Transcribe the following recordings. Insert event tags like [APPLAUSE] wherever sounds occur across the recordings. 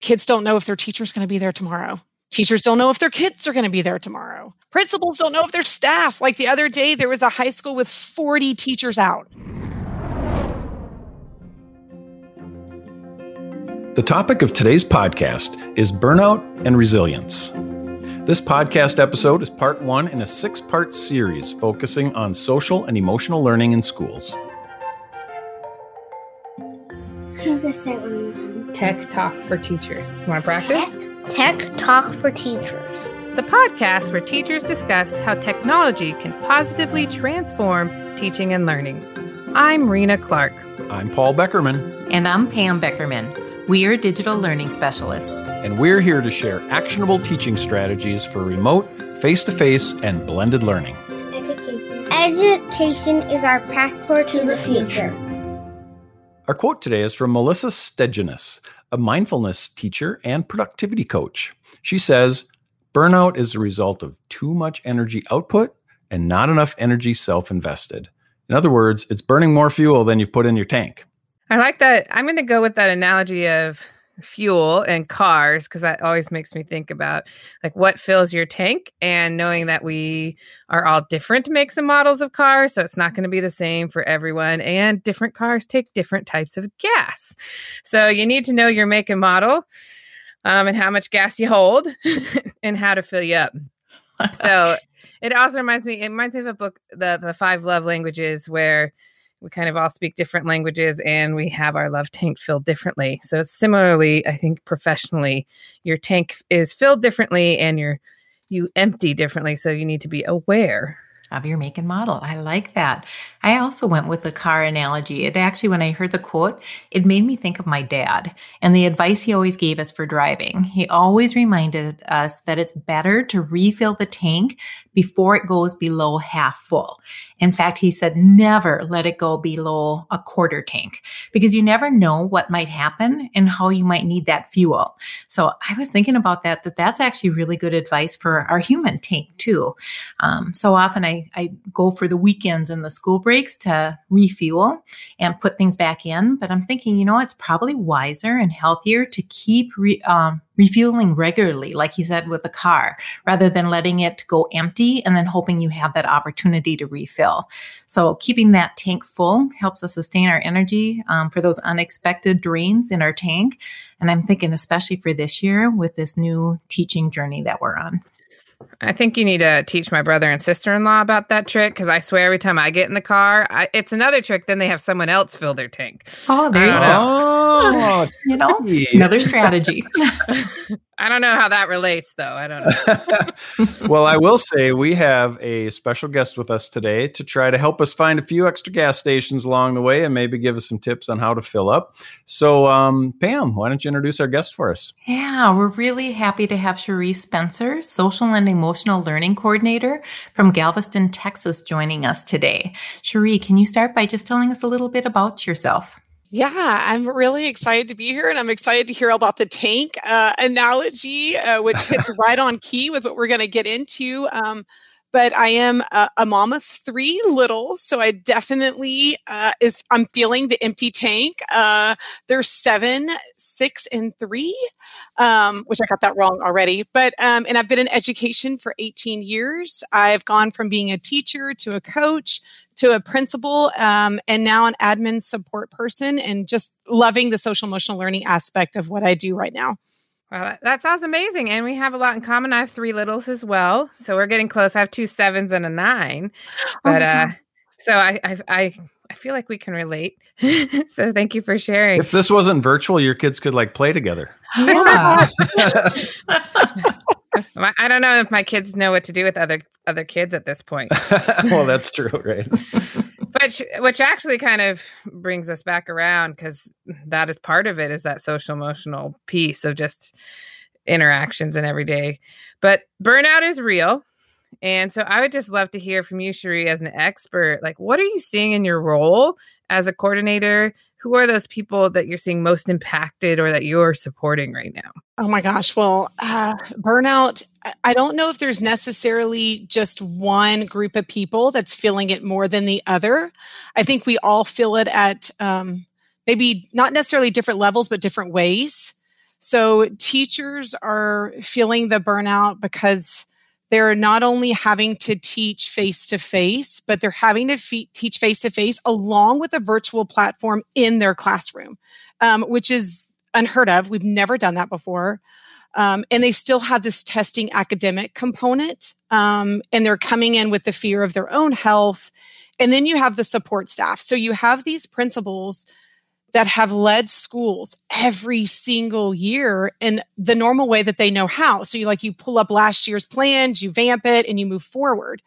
Kids don't know if their teacher's going to be there tomorrow. Teachers don't know if their kids are going to be there tomorrow. Principals don't know if their staff. Like the other day, there was a high school with 40 teachers out. The topic of today's podcast is burnout and resilience. This podcast episode is part one in a six part series focusing on social and emotional learning in schools. Tech Talk for Teachers. You want to practice? Tech, Tech Talk for Teachers. The podcast where teachers discuss how technology can positively transform teaching and learning. I'm Rena Clark. I'm Paul Beckerman. And I'm Pam Beckerman. We are digital learning specialists. And we're here to share actionable teaching strategies for remote, face to face, and blended learning. Education. Education is our passport to, to the future. Our quote today is from Melissa Steginus, a mindfulness teacher and productivity coach. She says, Burnout is the result of too much energy output and not enough energy self invested. In other words, it's burning more fuel than you've put in your tank. I like that. I'm going to go with that analogy of fuel and cars because that always makes me think about like what fills your tank and knowing that we are all different makes and models of cars so it's not going to be the same for everyone and different cars take different types of gas. So you need to know your make and model um, and how much gas you hold [LAUGHS] and how to fill you up. So [LAUGHS] it also reminds me it reminds me of a book the the five love languages where we kind of all speak different languages and we have our love tank filled differently. So similarly, I think professionally, your tank is filled differently and you're you empty differently. So you need to be aware of your make and model. I like that. I also went with the car analogy. It actually, when I heard the quote, it made me think of my dad and the advice he always gave us for driving. He always reminded us that it's better to refill the tank before it goes below half full. In fact, he said never let it go below a quarter tank because you never know what might happen and how you might need that fuel. So I was thinking about that, that that's actually really good advice for our human tank too. Um, so often I, I go for the weekends and the school breaks to refuel and put things back in. But I'm thinking, you know, it's probably wiser and healthier to keep re, um, refueling regularly, like he said with the car, rather than letting it go empty and then hoping you have that opportunity to refill. So keeping that tank full helps us sustain our energy um, for those unexpected drains in our tank. And I'm thinking, especially for this year with this new teaching journey that we're on. I think you need to teach my brother and sister in law about that trick because I swear every time I get in the car, I, it's another trick. Then they have someone else fill their tank. Oh, there you go. Oh, [LAUGHS] you know, another strategy. [LAUGHS] [LAUGHS] I don't know how that relates, though. I don't know. [LAUGHS] well, I will say we have a special guest with us today to try to help us find a few extra gas stations along the way and maybe give us some tips on how to fill up. So, um, Pam, why don't you introduce our guest for us? Yeah, we're really happy to have Cherie Spencer, Social and Emotional Learning Coordinator from Galveston, Texas, joining us today. Cherie, can you start by just telling us a little bit about yourself? Yeah, I'm really excited to be here and I'm excited to hear about the tank uh, analogy, uh, which hits [LAUGHS] right on key with what we're going to get into. Um, but I am a, a, mom of three littles, so I definitely uh, is I'm feeling the empty tank. Uh, there's seven, six, and three, um, which I got that wrong already. But um, and I've been in education for 18 years. I've gone from being a teacher to a coach to a principal, um, and now an admin support person, and just loving the social emotional learning aspect of what I do right now. Well, that, that, sounds amazing. And we have a lot in common. I have three littles as well. So we're getting close. I have two sevens and a nine. Oh but oh uh so I, I I I feel like we can relate. [LAUGHS] so thank you for sharing. If this wasn't virtual, your kids could like play together. Yeah. [LAUGHS] I don't know if my kids know what to do with other other kids at this point. [LAUGHS] well, that's true, right? But which actually kind of brings us back around because that is part of it is that social emotional piece of just interactions and everyday but burnout is real. And so i would just love to hear from you cherie as an expert like what are you seeing in your role as a coordinator who are those people that you're seeing most impacted or that you're supporting right now? Oh my gosh. Well, uh, burnout, I don't know if there's necessarily just one group of people that's feeling it more than the other. I think we all feel it at um, maybe not necessarily different levels, but different ways. So teachers are feeling the burnout because they're not only having to teach face to face, but they're having to fe- teach face to face along with a virtual platform in their classroom, um, which is unheard of. We've never done that before. Um, and they still have this testing academic component. Um, and they're coming in with the fear of their own health. And then you have the support staff. So you have these principals that have led schools every single year in the normal way that they know how. So you like you pull up last year's plans, you vamp it, and you move forward.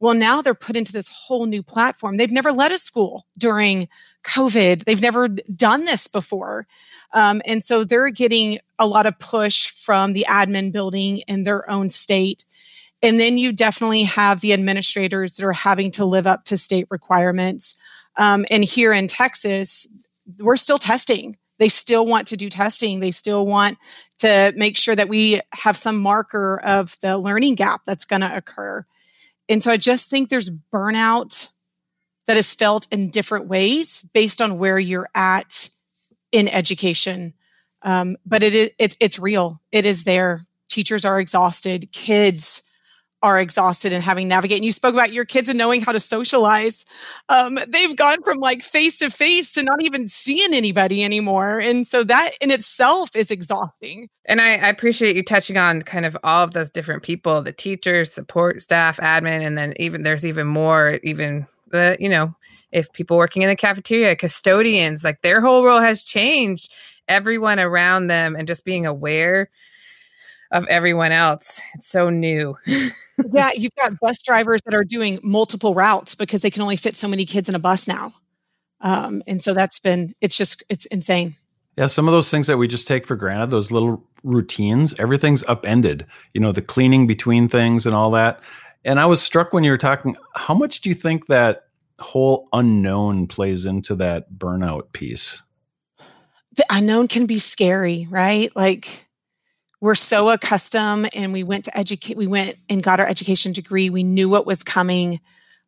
Well, now they're put into this whole new platform. They've never led a school during COVID. They've never done this before. Um, and so they're getting a lot of push from the admin building in their own state. And then you definitely have the administrators that are having to live up to state requirements. Um, and here in Texas, we're still testing. They still want to do testing. They still want to make sure that we have some marker of the learning gap that's going to occur. And so I just think there's burnout that is felt in different ways based on where you're at in education. Um, but it it's real. It is there. Teachers are exhausted. Kids are exhausted and having navigate. And you spoke about your kids and knowing how to socialize. Um, they've gone from like face to face to not even seeing anybody anymore. And so that in itself is exhausting. And I, I appreciate you touching on kind of all of those different people, the teachers, support staff, admin, and then even there's even more, even the, you know, if people working in the cafeteria, custodians, like their whole role has changed. Everyone around them and just being aware of everyone else. It's so new. [LAUGHS] yeah, you've got bus drivers that are doing multiple routes because they can only fit so many kids in a bus now. Um, and so that's been, it's just, it's insane. Yeah, some of those things that we just take for granted, those little routines, everything's upended. You know, the cleaning between things and all that. And I was struck when you were talking, how much do you think that whole unknown plays into that burnout piece? The unknown can be scary, right? Like we're so accustomed and we went to educate we went and got our education degree. We knew what was coming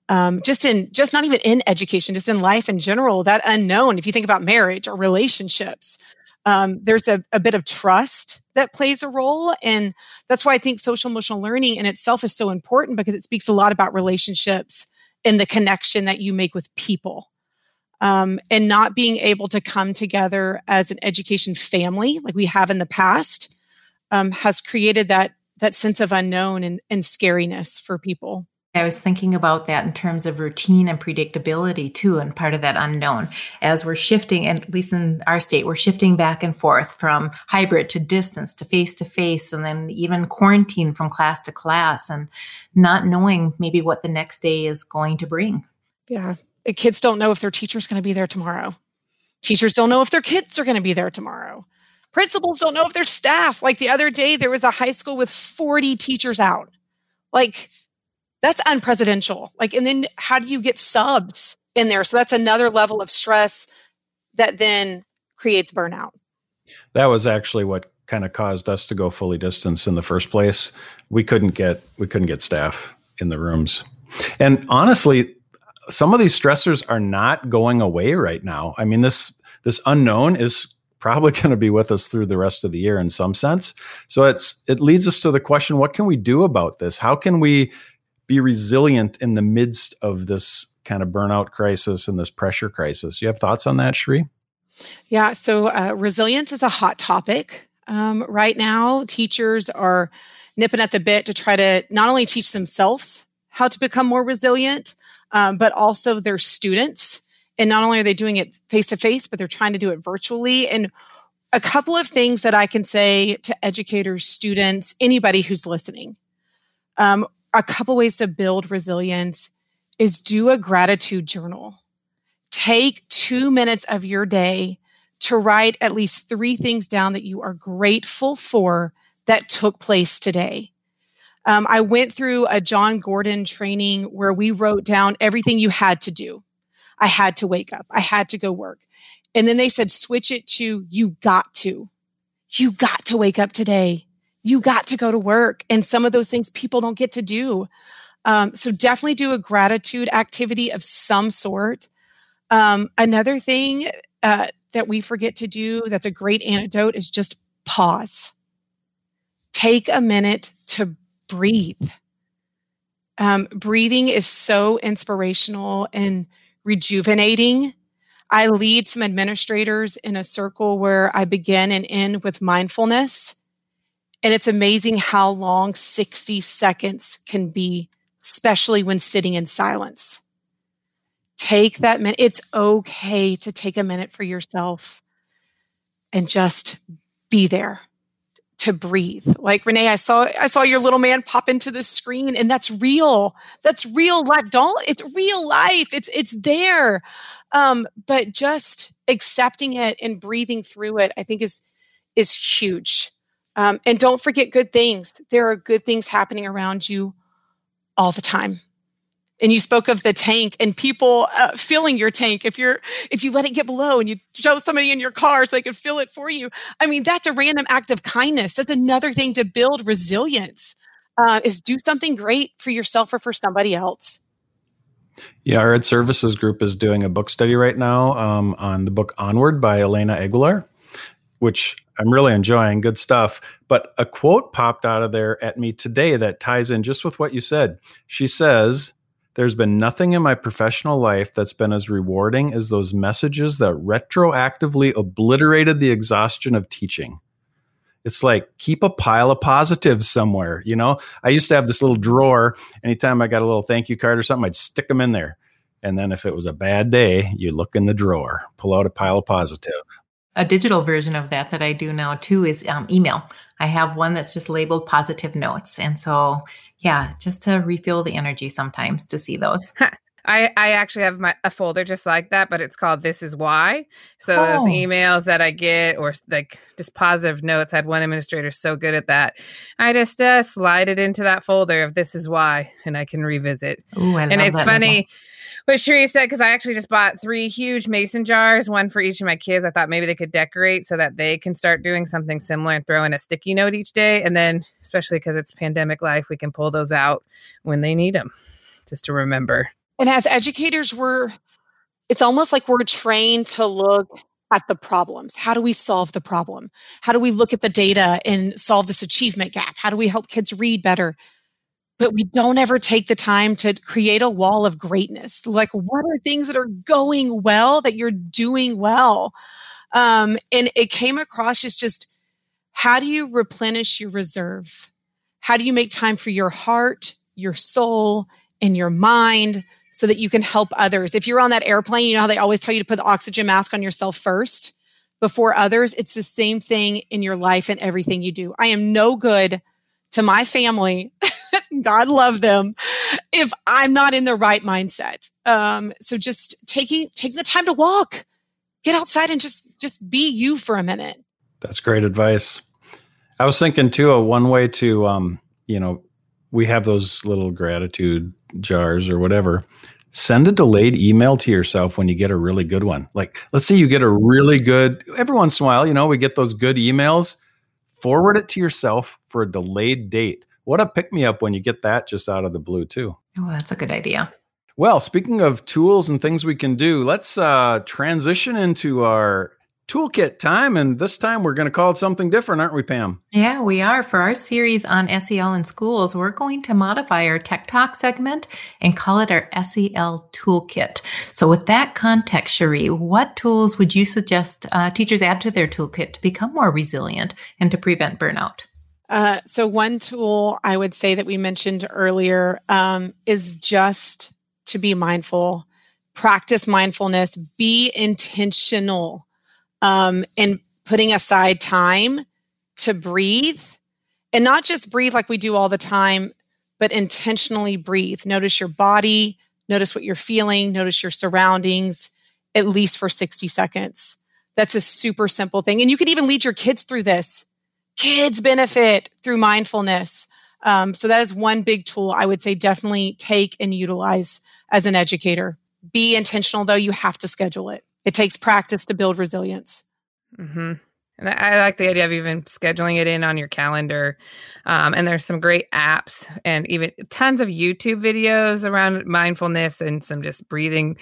um, just in just not even in education just in life in general that unknown. If you think about marriage or relationships um, there's a, a bit of trust that plays a role and that's why i think social emotional learning in itself is so important because it speaks a lot about relationships and the connection that you make with people um, and not being able to come together as an education family like we have in the past um, has created that that sense of unknown and, and scariness for people. I was thinking about that in terms of routine and predictability too, and part of that unknown. As we're shifting, and at least in our state, we're shifting back and forth from hybrid to distance to face to face, and then even quarantine from class to class, and not knowing maybe what the next day is going to bring. Yeah. Kids don't know if their teacher's going to be there tomorrow. Teachers don't know if their kids are going to be there tomorrow. Principals don't know if their staff. Like the other day, there was a high school with 40 teachers out. Like that's unpresidential. Like, and then how do you get subs in there? So that's another level of stress that then creates burnout. That was actually what kind of caused us to go fully distance in the first place. We couldn't get we couldn't get staff in the rooms. And honestly, some of these stressors are not going away right now. I mean, this this unknown is probably [LAUGHS] going to be with us through the rest of the year in some sense. So it's it leads us to the question what can we do about this? How can we be resilient in the midst of this kind of burnout crisis and this pressure crisis? You have thoughts on that, Cherie? Yeah, so uh, resilience is a hot topic um, right now. Teachers are nipping at the bit to try to not only teach themselves how to become more resilient, um, but also their students and not only are they doing it face to face, but they're trying to do it virtually. And a couple of things that I can say to educators, students, anybody who's listening. Um, a couple ways to build resilience is do a gratitude journal. Take two minutes of your day to write at least three things down that you are grateful for that took place today. Um, I went through a Jon Gordon training where we wrote down everything you had to do. I had to wake up. I had to go work. And then they said, switch it to you got to. You got to wake up today. You got to go to work. And some of those things people don't get to do. Um, so definitely do a gratitude activity of some sort. Um, another thing uh, that we forget to do that's a great antidote is just pause. Take a minute to breathe. Um, breathing is so inspirational and rejuvenating. I lead some administrators in a circle where I begin and end with mindfulness. And it's amazing how long 60 seconds can be, especially when sitting in silence. Take that minute. It's okay to take a minute for yourself and just be there to breathe. Like Renee, I saw I saw your little man pop into the screen and that's real. That's real life. Don't it's real life. It's it's there. Um, but just accepting it and breathing through it, I think is is huge. Um, and don't forget good things. There are good things happening around you all the time and you spoke of the tank and people uh, filling your tank if you're if you let it get below and you show somebody in your car so they can fill it for you i mean that's a random act of kindness that's another thing to build resilience uh, is do something great for yourself or for somebody else yeah our ed services group is doing a book study right now um, on the book onward by elena aguilar which I'm really enjoying. Good stuff. But a quote popped out of there at me today that ties in just with what you said. She says, there's been nothing in my professional life that's been as rewarding as those messages that retroactively obliterated the exhaustion of teaching. It's like keep a pile of positives somewhere. You know, I used to have this little drawer. Anytime I got a little thank you card or something, I'd stick them in there. And then if it was a bad day, you look in the drawer, pull out a pile of positives. A digital version of that that I do now too is um, email. I have one that's just labeled positive notes. And so, yeah, just to refill the energy sometimes to see those. [LAUGHS] I, I actually have my a folder just like that, but it's called This Is Why. So oh. those emails that I get or like just positive notes, I had one administrator so good at that. I just uh, slide it into that folder of This Is Why and I can revisit. Ooh, I and it's funny what Cherie said, because I actually just bought three huge mason jars, one for each of my kids. I thought maybe they could decorate so that they can start doing something similar and throw in a sticky note each day. And then, especially because it's pandemic life, we can pull those out when they need them just to remember. And as educators, we're, it's almost like we're trained to look at the problems. How do we solve the problem? How do we look at the data and solve this achievement gap? How do we help kids read better? But we don't ever take the time to create a wall of greatness. Like, what are things that are going well that you're doing well? Um, and it came across as just how do you replenish your reserve? How do you make time for your heart, your soul, and your mind so that you can help others? If you're on that airplane, you know how they always tell you to put the oxygen mask on yourself first before others? It's the same thing in your life and everything you do. I am no good to my family [LAUGHS] God love them if I'm not in the right mindset. Um, so just taking take the time to walk, get outside and just just be you for a minute. That's great advice. I was thinking too, a one way to um, you know, we have those little gratitude jars or whatever. Send a delayed email to yourself when you get a really good one. Like, let's say you get a really good, every once in a while, you know, we get those good emails. Forward it to yourself for a delayed date what a pick me up when you get that just out of the blue, too. Oh, that's a good idea. Well, speaking of tools and things we can do, let's uh, transition into our toolkit time. And this time we're going to call it something different, aren't we, Pam? Yeah, we are. For our series on SEL in schools, we're going to modify our Tech Talk segment and call it our SEL toolkit. So, with that context, Cherie, what tools would you suggest uh, teachers add to their toolkit to become more resilient and to prevent burnout? Uh, so, one tool I would say that we mentioned earlier um, is just to be mindful, practice mindfulness, be intentional um, in putting aside time to breathe and not just breathe like we do all the time, but intentionally breathe. Notice your body, notice what you're feeling, notice your surroundings, at least for 60 seconds. That's a super simple thing. And you could even lead your kids through this kids benefit through mindfulness. Um, so that is one big tool I would say definitely take and utilize as an educator. Be intentional though; you have to schedule it. It takes practice to build resilience. Mm-hmm. And I like the idea of even scheduling it in on your calendar. Um, and there's some great apps and even tons of YouTube videos around mindfulness and some just breathing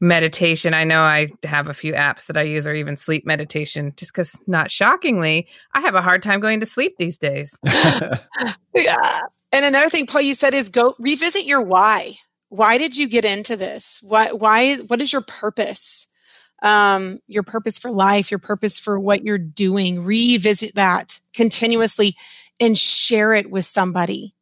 meditation. I know I have a few apps that I use or even sleep meditation just because, not shockingly, I have a hard time going to sleep these days. [LAUGHS] yeah. And another thing, Paul, you said is go revisit your why. Why did you get into this? Why, why, what is your purpose? Um, your purpose for life, your purpose for what you're doing. Revisit that continuously and share it with somebody.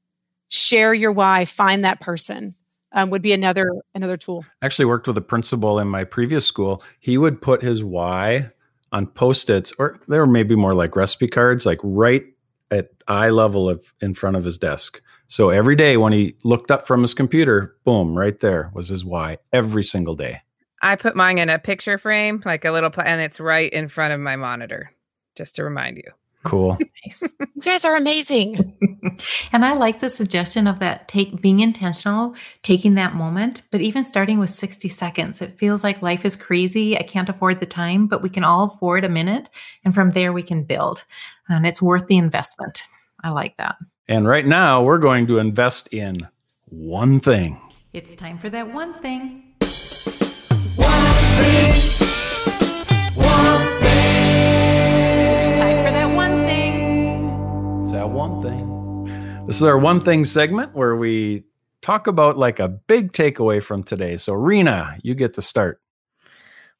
Share your why, find that person um, would be another another tool. I actually worked with a principal in my previous school. He would put his why on post-its, or they were maybe more like recipe cards, like right at eye level of in front of his desk. So every day when he looked up from his computer, boom, right there was his why every single day. I put mine in a picture frame, like a little, pl- and it's right in front of my monitor, just to remind you. Cool. [LAUGHS] Nice. You guys are amazing. [LAUGHS] and I like the suggestion of that take being intentional, taking that moment, but even starting with 60 seconds. It feels like life is crazy. I can't afford the time, but we can all afford a minute. And from there we can build. And it's worth the investment. I like that. And right now we're going to invest in one thing. It's time for that one thing. Thing. This is our one thing segment where we talk about like a big takeaway from today. So, Rena, you get to start.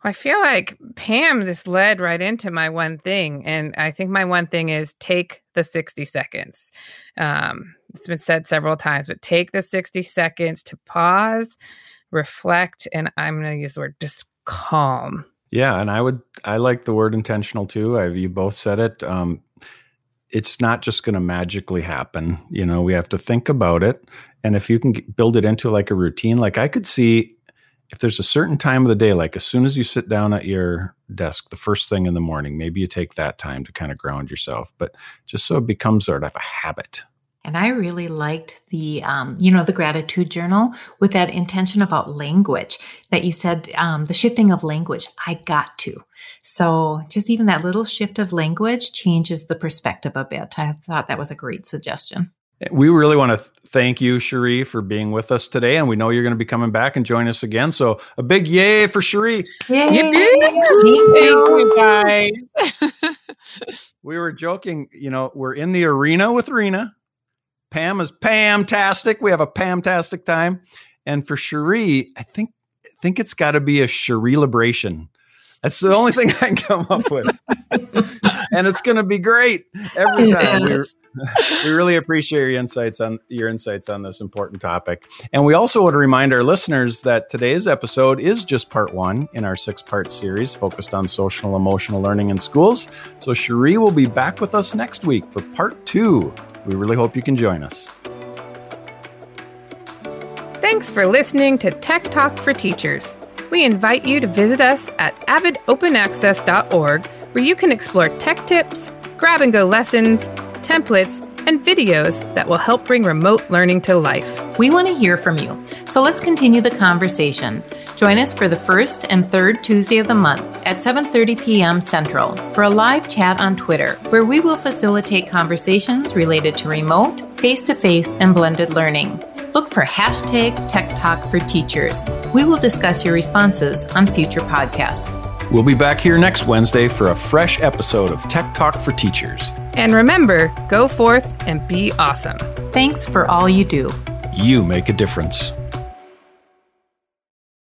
I feel like Pam this led right into my one thing. And I think my one thing is take the 60 seconds. Um, it's been said several times, but take the 60 seconds to pause, reflect, and I'm going to use the word just calm. Yeah, and I would I like the word intentional too. I, you both said it. Um, it's not just going to magically happen. You know, we have to think about it, and if you can build it into like a routine, like I could see if there's a certain time of the day, like as soon as you sit down at your desk, the first thing in the morning, maybe you take that time to kind of ground yourself, but just so it becomes sort of a habit. And I really liked the, um, you know, the gratitude journal with that intention about language that you said, um, the shifting of language. I got to. So just even that little shift of language changes the perspective a bit. I thought that was a great suggestion. We really want to thank you, Cherie, for being with us today. And we know you're going to be coming back and join us again. So a big yay for Cherie. Yay! Thank you guys. [LAUGHS] [LAUGHS] We were joking, you know, we're in the arena with Rena. Pam is Pam-tastic. We have a Pam-tastic time. And for Cherie, I think I think it's got to be a Cherie liberation. That's the only thing I can come up with. and it's going to be great every time. We, [LAUGHS] we really appreciate your insights on your insights on this important topic. And we also want to remind our listeners that today's episode is just part one in our six-part series focused on social emotional learning in schools. So Cherie will be back with us next week for part two. We really hope you can join us. Thanks for listening to Tech Talk for Teachers. We invite you to visit us at avidopenaccess.org where you can explore tech tips, grab and go lessons, templates, and videos that will help bring remote learning to life. We want to hear from you. So let's continue the conversation. Join us for the first and third Tuesday of the month at 7:30 p.m. Central for a live chat on Twitter where we will facilitate conversations related to remote, face-to-face, and blended learning. Look for hashtag Tech Talk for Teachers. We will discuss your responses on future podcasts. We'll be back here next Wednesday for a fresh episode of Tech Talk for Teachers. And remember, go forth and be awesome. Thanks for all you do. You make a difference.